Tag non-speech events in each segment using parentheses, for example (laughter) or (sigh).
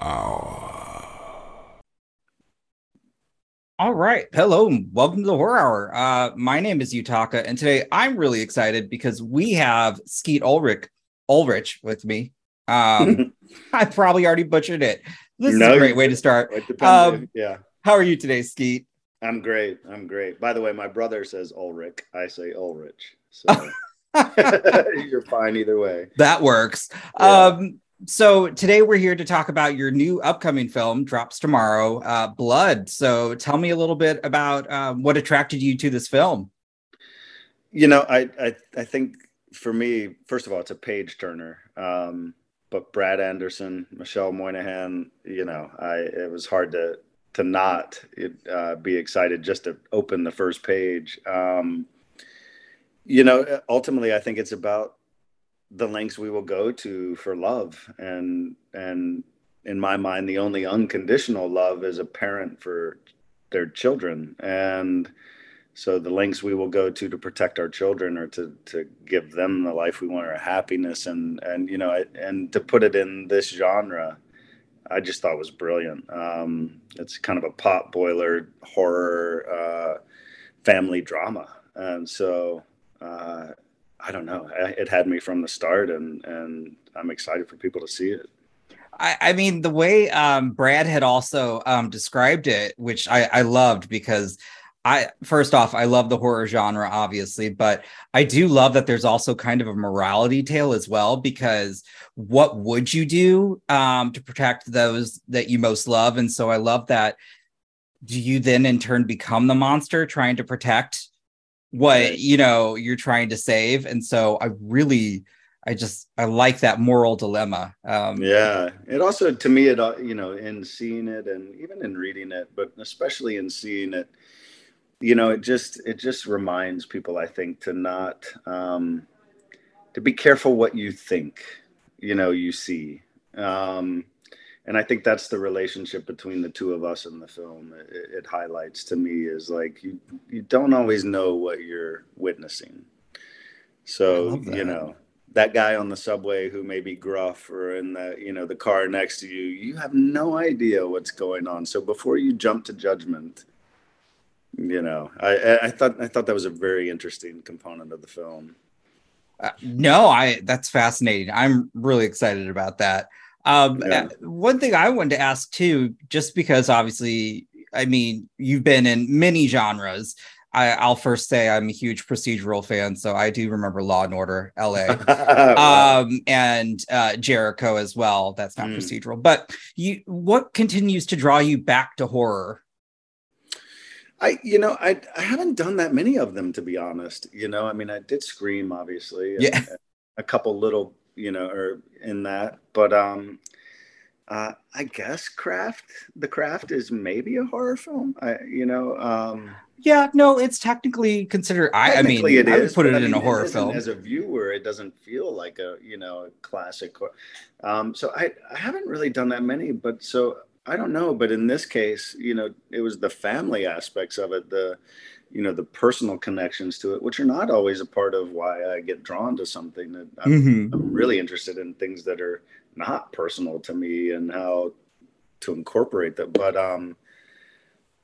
Hour. All right. Hello and welcome to the Horror Hour. Uh, my name is Yutaka, and today I'm really excited because we have Skeet Ulrich Ulrich with me. Um, (laughs) I probably already butchered it. This is a great way to start. Um, yeah, How are you today, Skeet? I'm great. I'm great. By the way, my brother says Ulrich. I say Ulrich. So (laughs) (laughs) you're fine either way. That works. Yeah. Um, so today we're here to talk about your new upcoming film, drops tomorrow, uh, Blood. So tell me a little bit about um, what attracted you to this film. You know, I, I I think for me, first of all, it's a page turner. Um, but Brad Anderson, Michelle Monaghan, you know, I it was hard to to not uh, be excited just to open the first page. Um, you know, ultimately, I think it's about the lengths we will go to for love, and and in my mind, the only unconditional love is a parent for their children, and so the lengths we will go to to protect our children or to to give them the life we want or happiness. And and you know and to put it in this genre i just thought was brilliant. Um it's kind of a pot boiler horror uh family drama. And so uh i don't know it had me from the start and and i'm excited for people to see it I, I mean, the way um, Brad had also um, described it, which I, I loved because I, first off, I love the horror genre, obviously, but I do love that there's also kind of a morality tale as well. Because what would you do um, to protect those that you most love? And so I love that. Do you then in turn become the monster trying to protect what you know you're trying to save? And so I really, I just, I like that moral dilemma. Um, yeah it also to me it uh, you know in seeing it and even in reading it but especially in seeing it you know it just it just reminds people i think to not um to be careful what you think you know you see um and i think that's the relationship between the two of us in the film. It, it highlights to me is like you you don't always know what you're witnessing. So you know that guy on the subway who may be gruff or in the you know the car next to you you have no idea what's going on. So before you jump to judgment you know i i thought i thought that was a very interesting component of the film. Uh, no, I that's fascinating. I'm really excited about that. Um, Yeah. uh, one thing I wanted to ask too, just because obviously, I mean, you've been in many genres. I, I'll first say I'm a huge procedural fan, so I do remember Law and Order LA. (laughs) Wow. um and uh jericho as well that's not Mm. procedural but you what continues to draw you back to horror I, you know, I I haven't done that many of them to be honest. You know, I mean, I did Scream, obviously, and Yeah. a couple little, you know, or in that, but um, uh, I guess Craft, The Craft is maybe a horror film. I, you know, um, yeah no it's technically considered i, I mean it i would is, put it I in a horror film As a viewer, it doesn't feel like a, you know, a classic. Um, so I, I haven't really done that many, but so I don't know. But in this case, you know, it was the family aspects of it, the, you know, the personal connections to it, which are not always a part of why I get drawn to something that I'm, Mhm. I'm really interested in things that are not personal to me and how to incorporate them. But, um,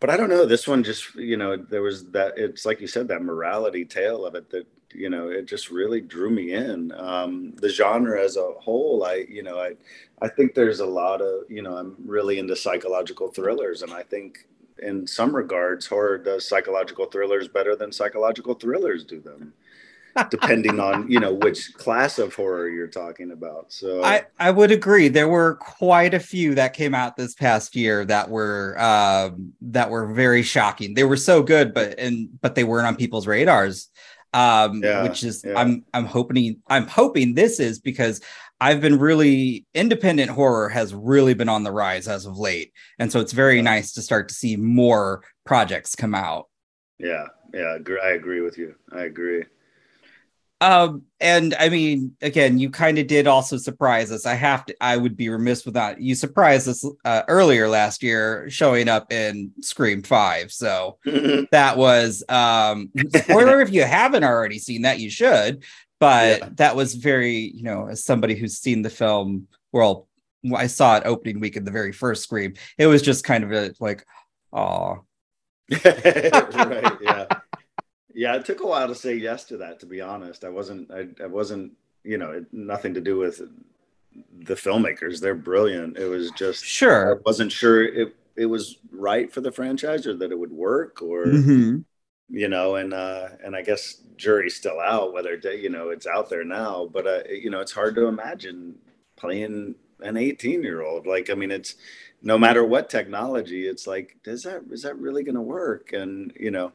but I don't know. This one just, you know, there was that. It's like you said, that morality tale of it that, you know, it just really drew me in. Um, the genre as a whole, I, you know, I, I think there's a lot of, you know, I'm really into psychological thrillers, and I think in some regards, horror does psychological thrillers better than psychological thrillers do them, (laughs) depending on, you know, which class of horror you're talking about. So I, I would agree. There were quite a few that came out this past year that were um, that were very shocking. They were so good, but and but they weren't on people's radars. Um, Yeah, which is yeah. I'm I'm hoping I'm hoping this is because I've been really independent horror has really been on the rise as of late, and so it's very nice to start to see more projects come out. yeah, yeah, I agree with you. I agree. Um, and I mean, again, you kind of did also surprise us. I have to, I would be remiss without you surprised us uh, earlier last year showing up in Scream 5. So (laughs) that was um spoiler if you haven't already seen that, you should. But Yeah. that was very, you know, as somebody who's seen the film, well, I saw it opening week in the very first Scream. It was just kind of a, like, oh, (laughs) right, yeah, (laughs) yeah. It took a while to say yes to that. To be honest, I wasn't. I, I wasn't. You know, it, nothing to do with the filmmakers. They're brilliant. It was just sure. I wasn't sure it it was right for the franchise or that it would work or. Mm-hmm you know and uh and i guess jury's still out whether you know it's out there now but uh you know it's hard to imagine playing an 18 year old like i mean it's no matter what technology it's like does that is that really going to work? And you know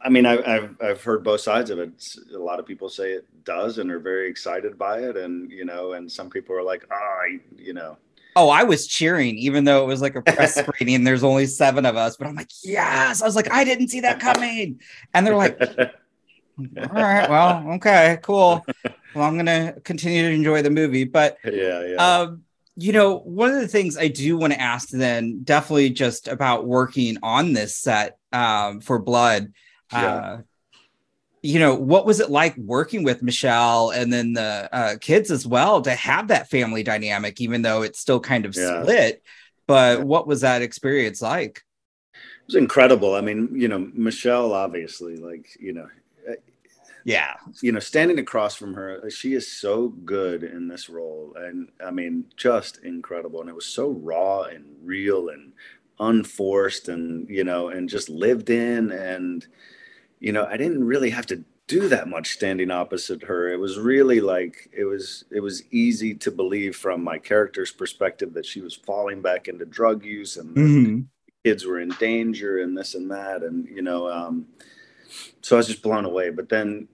i mean I, have i've heard both sides of it. It's, a lot of people say it does and are very excited by it and you know and some people are like oh you know Oh, I was cheering, even though it was like a press (laughs) screening. There's only seven of us, but I'm like, yes. I was like, I didn't see that coming. And they're like, (laughs) all right, well, okay, cool. Well, I'm gonna continue to enjoy the movie. But yeah, yeah. Um, you know, one of the things I do want to ask then, definitely just about working on this set um, for Blood. Yeah. Uh, you know, what was it like working with Michelle and then the uh, kids as well to have that family dynamic, even though it's still kind of yeah. split? But yeah. what was that experience like? It was incredible. I mean, you know, Michelle, obviously, like, you know, eh, yeah, you know, standing across from her, she is so good in this role. And I mean, just incredible. And it was so raw and real and unforced and, you know, and just lived in and, you know, I didn't really have to do that much standing opposite her. It was really like it was it was easy to believe from my character's perspective that she was falling back into drug use and mm-hmm. kids were in danger and this and that and you know um, so I was just blown away. But then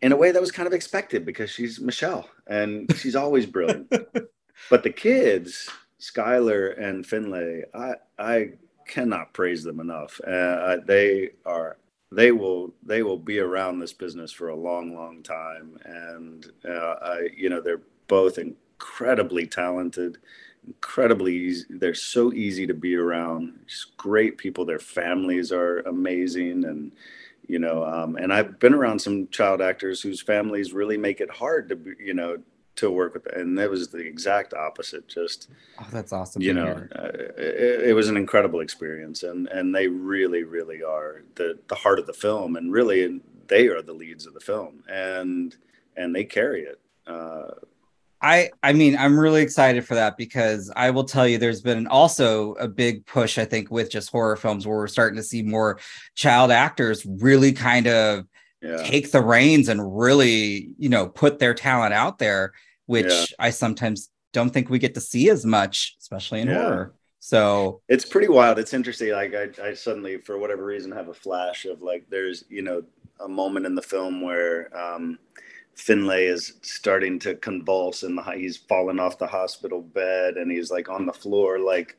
in a way that was kind of expected because she's Michelle and she's always brilliant. (laughs) but the kids, Skylar and Finlay, I I cannot praise them enough. Uh, they are they will they will be around this business for a long long time. And uh, I, you know they're both incredibly talented incredibly easy they're so easy to be around just great people. Their families are amazing and you know um, and i've been around some child actors whose families really make it hard to be, you know to work with and that was the exact opposite just oh that's awesome you know uh, it, it, was an incredible experience and and they really really are the the heart of the film and really they are the leads of the film and and they carry it uh, I I mean I'm really excited for that because I will tell you there's been also a big push I think with just horror films where we're starting to see more child actors really kind of yeah. take the reins and really you know put their talent out there which yeah. I sometimes don't think we get to see as much, especially in yeah. horror. So it's pretty wild. It's interesting. Like I, I suddenly, for whatever reason, have a flash of like there's you know a moment in the film where um, Finlay is starting to convulse and the, he's fallen off the hospital bed and he's like on the floor, like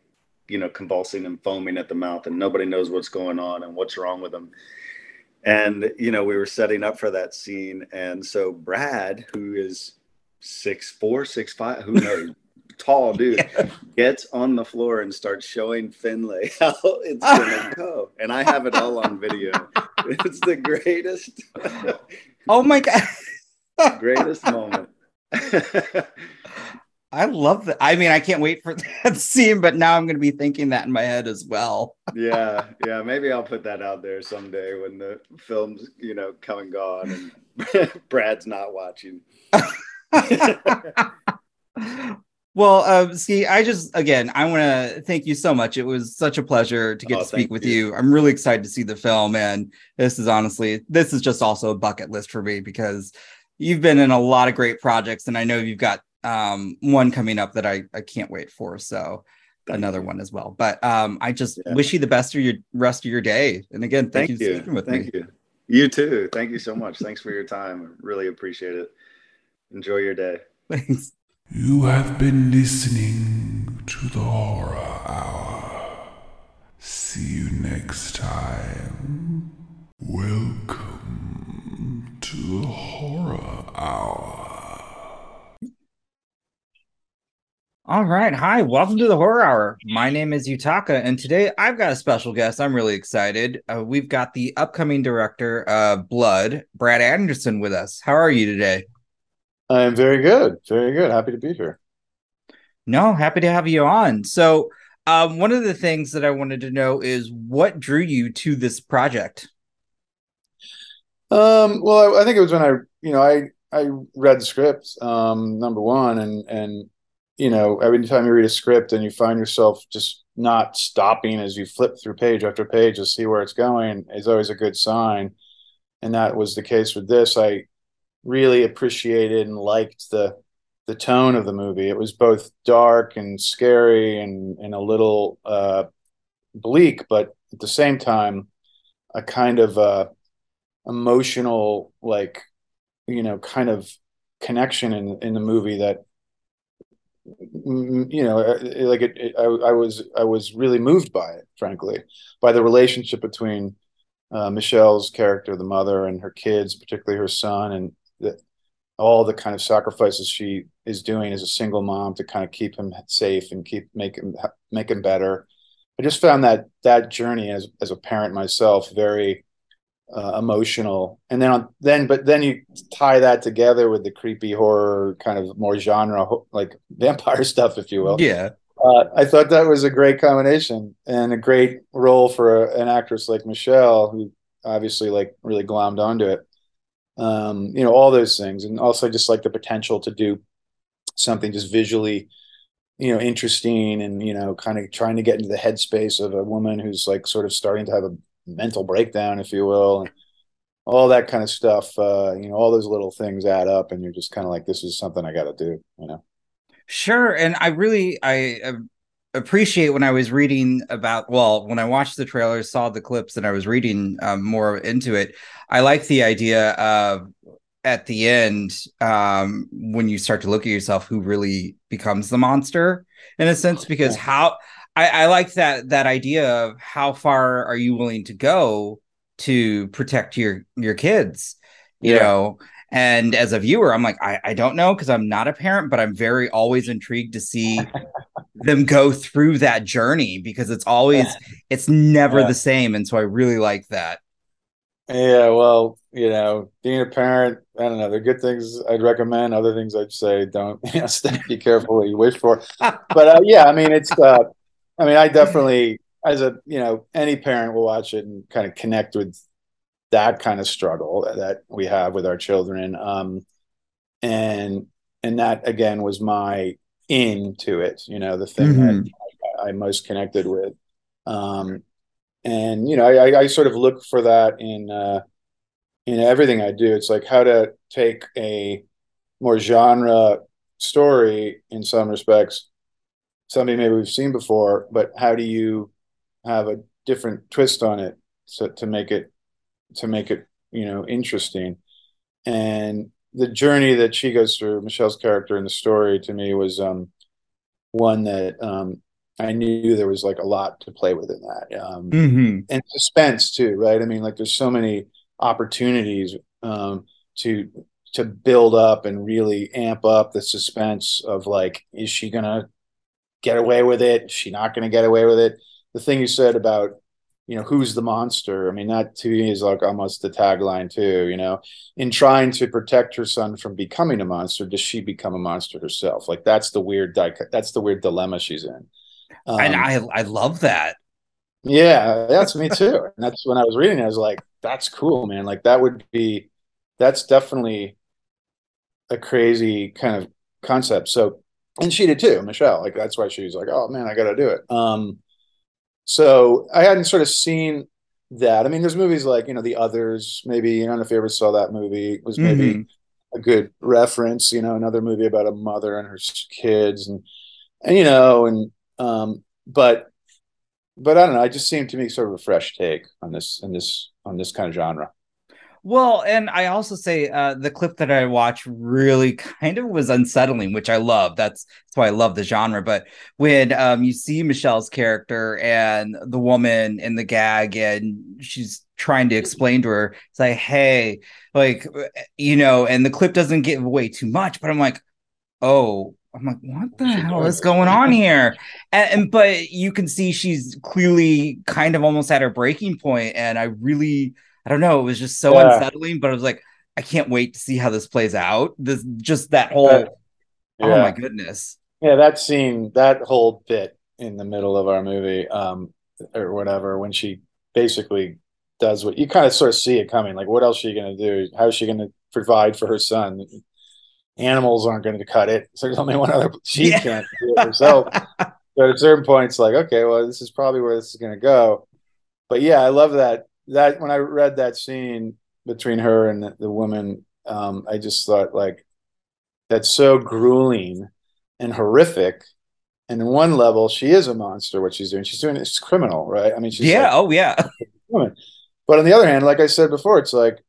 you know, convulsing and foaming at the mouth, and nobody knows what's going on and what's wrong with him. And you know, we were setting up for that scene, and so Brad, who is six four, six five, who knows, (laughs) tall dude, yeah. gets on the floor and starts showing Finlay (laughs) how it's ah. gonna go. And I have it all on video. (laughs) It's the greatest. oh my god. greatest moment. I love that. I mean, I can't wait for that scene, but now I'm going to be thinking that in my head as well. yeah, yeah. Maybe I'll put that out there someday when the film's, you know, come and gone and Brad's not watching. (laughs) well, uh, see, I just again, I want to thank you so much. It was such a pleasure to get oh, to speak with you. you. I'm really excited to see the film, and this is honestly, this is just also a bucket list for me because you've been in a lot of great projects, and I know you've got um, one coming up that I I can't wait for. So. Thank another you. one as well. But um, I just yeah. wish you the best of your rest of your day. And again, thank, thank you, you. thank me. you. You too. Thank you so much. Thanks for your time. I really appreciate it. Enjoy your day. Thanks. You have been listening to the Horror Hour. See you next time. Welcome to the Horror Hour. All right. Hi. Welcome to the Horror Hour. My name is Yutaka, and today I've got a special guest. I'm really excited. Uh, we've got the upcoming director of Blood, Brad Anderson, with us. How are you today? I'm very good. Very good. Happy to be here. No, happy to have you on. So, um, one of the things that I wanted to know is what drew you to this project. Um, well, I, I think it was when I, you know, I I read the script, um, number one, and and you know, every time you read a script and you find yourself just not stopping as you flip through page after page to see where it's going is always a good sign. And that was the case with this. I really appreciated and liked the the tone of the movie. It was both dark and scary and and a little uh, bleak, but at the same time, a kind of uh, emotional, like you know, kind of connection in in the movie that you know uh, like it, it I, I, was i was really moved by it frankly by the relationship between uh, michelle's character the mother and her kids particularly her son and the, all the kind of sacrifices she is doing as a single mom to kind of keep him safe and keep make him make him better. I just found that that journey as as a parent myself very uh, emotional. And then on, then but then you tie that together with the creepy horror kind of more genre like (laughs) vampire stuff if you will. Yeah. Uh, i thought that was a great combination and a great role for a, an actress like michelle who obviously like really glommed onto it um, you know all those things and also just like the potential to do something just visually you know interesting and you know kind of trying to get into the headspace of a woman who's like sort of starting to have a mental breakdown, if you will, and all that kind of stuff. Uh, you know, all those little things add up, and you're just kind of like, this is something I got to do. You know. Sure, and I really I uh, appreciate when I was reading about. Well, when I watched the trailers, saw the clips, and I was reading um, more into it. I like the idea of at the end um, when you start to look at yourself who really becomes the monster in a sense because how I, I like that that idea of how far are you willing to go to protect your your kids, you yeah. know. And as a viewer, I'm like, I, I don't know because I'm not a parent, but I'm very always intrigued to see (laughs) them go through that journey because it's always it's never yeah. the same. And so I really like that. Yeah, well, you know, being a parent, I don't know. There are good things I'd recommend. Other things I'd say don't. (laughs) You know, stay, be careful what you wish for. (laughs) But uh, yeah, I mean, it's uh, I mean, I definitely, as a you know, any parent will watch it and kind of connect with that kind of struggle that we have with our children. Um, and and that again was my into it. You know, the thing mm-hmm. that I, I, most connected with. Um, and you know, I, I sort of look for that in uh, in everything I do. It's like how to take a more genre story in some respects something maybe we've seen before, but how do you have a different twist on it so to make it to make it you know interesting? And the journey that she goes through, Michelle's character in the story, to me was um, one that um, I knew there was like a lot to play with in that, um, mm-hmm. and suspense too, right? I mean, like there's so many opportunities um, to to build up and really amp up the suspense of like, is she gonna get away with it? Is she not going to get away with it? The thing you said about, you know, who's the monster? I mean, that to me is like almost the tagline too. You know, in trying to protect her son from becoming a monster, does she become a monster herself? Like that's the weird that's the weird dilemma she's in. Um, and I I love that. Yeah, that's me too. and that's when I was reading, it, I was like, that's cool, man. Like that would be, that's definitely a crazy kind of concept. So and she did too, Michelle. Like that's why she was like, "Oh man, I got to do it." Um, so I hadn't sort of seen that. I mean, there's movies like you know The Others. Maybe I don't know if you ever saw that movie. It was maybe mm-hmm. a good reference. You know, another movie about a mother and her kids, and and you know, and um, but but I don't know. It just seemed to me sort of a fresh take on this on this on this kind of genre. Well, and I also say uh, the clip that I watched really kind of was unsettling, which I love. That's that's why I love the genre. But when um, you see Michelle's character and the woman in the gag, and she's trying to explain to her, it's like, hey, like you know, and the clip doesn't give away too much, but I'm like, oh, I'm like, what the hell is going on (laughs) here? And, and, but you can see she's clearly kind of almost at her breaking point, and I really I don't know. It was just so yeah. unsettling, but I was like, I can't wait to see how this plays out. This just that whole. Yeah. Oh my goodness. yeah, that scene, that whole bit in the middle of our movie, um, or whatever, when she basically does what you kind of sort of see it coming. Like, what else is she going to do? How is she going to provide for her son? Animals aren't going to cut it. So there's only one other. She Yeah. can't do it herself. (laughs) but at a certain point, it's like, okay, well, this is probably where this is going to go. But yeah, I love that. That when I read that scene between her and the, the woman, um, I just thought like that's so grueling and horrific. And in one level, she is a monster. What she's doing, she's doing it's criminal, right? I mean, she's yeah. like, oh yeah. (laughs) woman. But on the other hand, like I said before, it's like,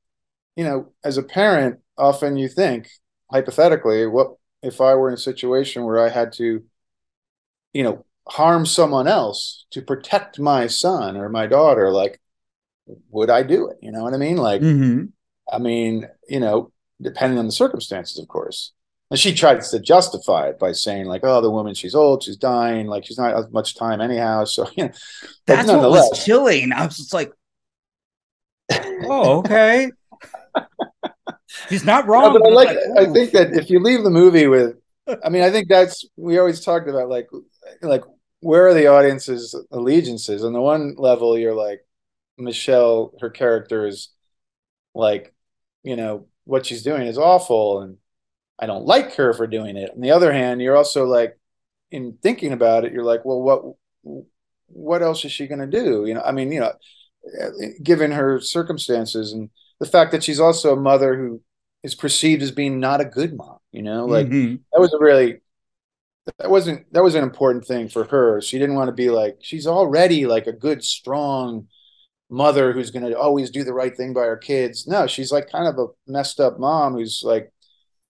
you know, as a parent, often you think hypothetically, what if I were in a situation where I had to, you know, harm someone else to protect my son or my daughter? Like, would I do it? You know what I mean? Like, Mhm. I mean, you know, depending on the circumstances, of course. And she tries to justify it by saying, like, oh, the woman, she's old, she's dying, like she's not as much time anyhow. So, (laughs) you know, That's what was chilling. I was just like, (laughs) oh, okay. He's not No, wrong. but I but like. I think that if you leave the movie with, I mean, I think that's we always talked about like, like where are the audience's allegiances? On the one level, you're like Michelle, her character is like, you know, what she's doing is awful, and I don't like her for doing it. On the other hand, you're also like, in thinking about it, you're like, well, what, what else is she going to do? You know, I mean, you know, given her circumstances and the fact that she's also a mother who is perceived as being not a good mom, you know, like Mhm. that was a really that wasn't that was an important thing for her. She didn't want to be like she's already like a good, strong mother who's going to always do the right thing by her kids. No, she's like kind of a messed up mom who's like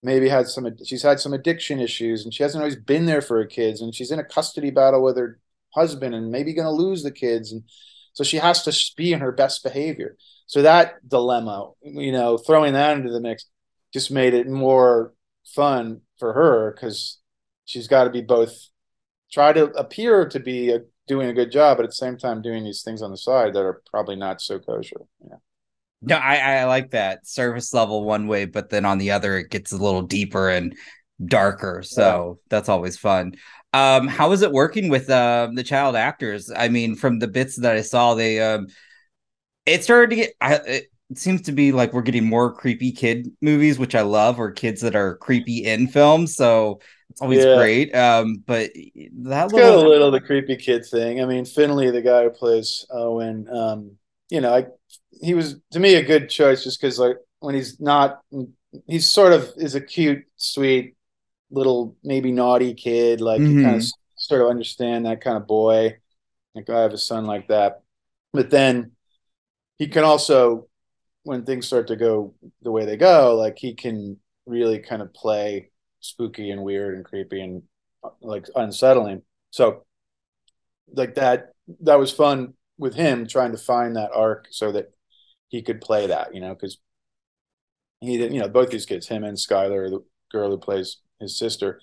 maybe had some she's had some addiction issues and she hasn't always been there for her kids and she's in a custody battle with her husband and maybe going to lose the kids and so she has to be in her best behavior. So that dilemma, you know, throwing that into the mix just made it more fun for her because she's got to be both try to appear to be a, doing a good job, but at the same time doing these things on the side that are probably not so kosher. Yeah. No, I, I like that service level one way, but then on the other, it gets a little deeper and darker. So that's always fun. Um, how is it working with uh, the child actors? I mean, from the bits that I saw, they um, it started to get. I, it seems to be like we're getting more creepy kid movies, which I love, or kids that are creepy in films. So it's always Yeah. great. Um, but that It's got a little, little the creepy kid thing. I mean, Finlay, the guy who plays Owen, um, you know, I, he was to me a good choice just because like when he's not, he's sort of is a cute, sweet little maybe naughty kid. Like you kind of sort of understand that kind of boy. Like I have a son like that, but then he can also, when things start to go the way they go, like he can really kind of play spooky and weird and creepy and like unsettling. So like that that was fun with him trying to find that arc so that he could play that, you know, because he didn't, you know, both these kids, him and Skylar, the girl who plays his sister,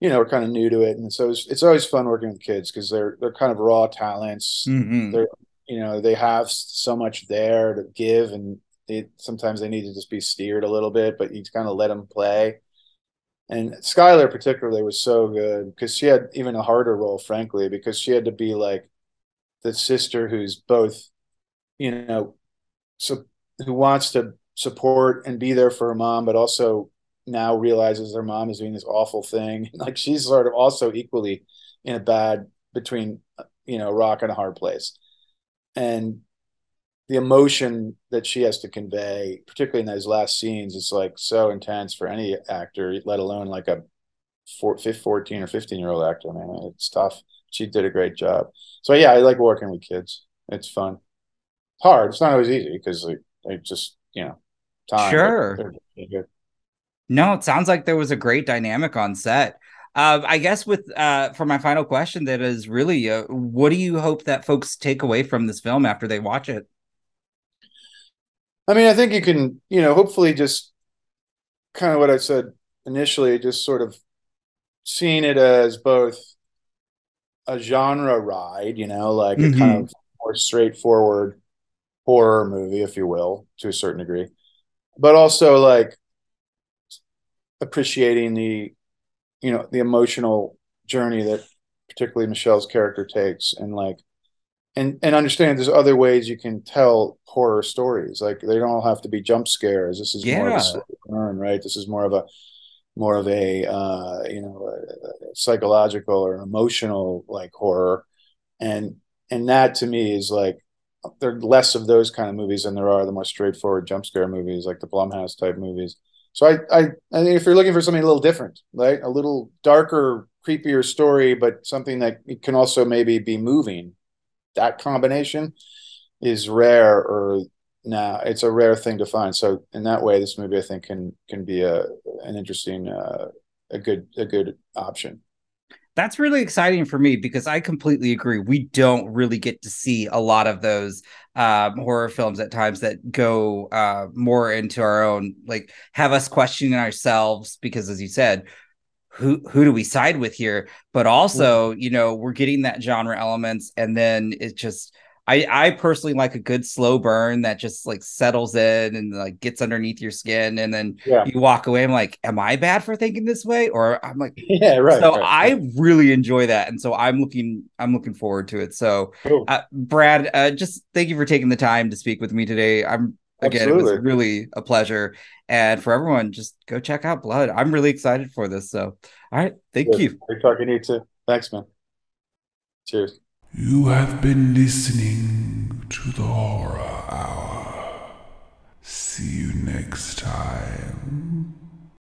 you know, are kind of new to it, and so it's, it's always fun working with kids because they're they're kind of raw talents. Mhm. They're you know they have so much there to give, and they sometimes they need to just be steered a little bit, but you kind of let them play. And Skylar particularly was so good because she had even a harder role, frankly, because she had to be like the sister who's both, you know, so who wants to support and be there for her mom, but also now realizes her mom is doing this awful thing. (laughs) Like she's sort of also equally in a bad between, uh, you know, rock and a hard place. And the emotion that she has to convey, particularly in those last scenes, is like so intense for any actor, let alone like a four, 14 or 15 year old actor. Man, it's tough. She did a great job. So yeah, I like working with kids. It's fun. Hard. It's not always easy because they, they just, you know, time. Sure. they're- they're. No, it sounds like there was a great dynamic on set. Uh, I guess with uh, for my final question, that is really, uh, what do you hope that folks take away from this film after they watch it? I mean, I think you can, you know, hopefully just kind of what I said initially, just sort of seeing it as both a genre ride, you know, like a kind of more straightforward horror movie, if you will, to a certain degree, but also like appreciating the, you know, the emotional journey that particularly Michelle's character takes, and like, and and understand there's other ways you can tell horror stories. Like they don't all have to be jump scares. This is more of a burn, right? This is more of a more of a uh, you know a psychological or emotional like horror, and and that to me is like there are less of those kind of movies than there are the more straightforward jump scare movies like the Blumhouse type movies. So I I I think if you're looking for something a little different, right, a little darker, creepier story, but something that can also maybe be moving, that combination is rare or now it's a rare thing to find. So in that way, this movie I think can can be a an interesting uh, a good a good option. That's really exciting for me because I completely agree. We don't really get to see a lot of those um, horror films at times that go uh, more into our own, like have us questioning ourselves because, as you said, who who do we side with here? But also, you know, we're getting that genre elements, and then it just. I, I personally like a good slow burn that just like settles in and like gets underneath your skin and then Yeah. you walk away. I'm like, am I bad for thinking this way? Or I'm like, (laughs) Yeah, right. so right, I right. really enjoy that, and so I'm looking I'm looking forward to it. So, Cool. uh, Brad, uh, just thank you for taking the time to speak with me today. I'm again, it was really a pleasure, and for everyone, just go check out Blood. I'm really excited for this. So, all right, thank Good. you. Great talking to you too. Thanks, man. Cheers. You have been listening to the Horror Hour. See you next time.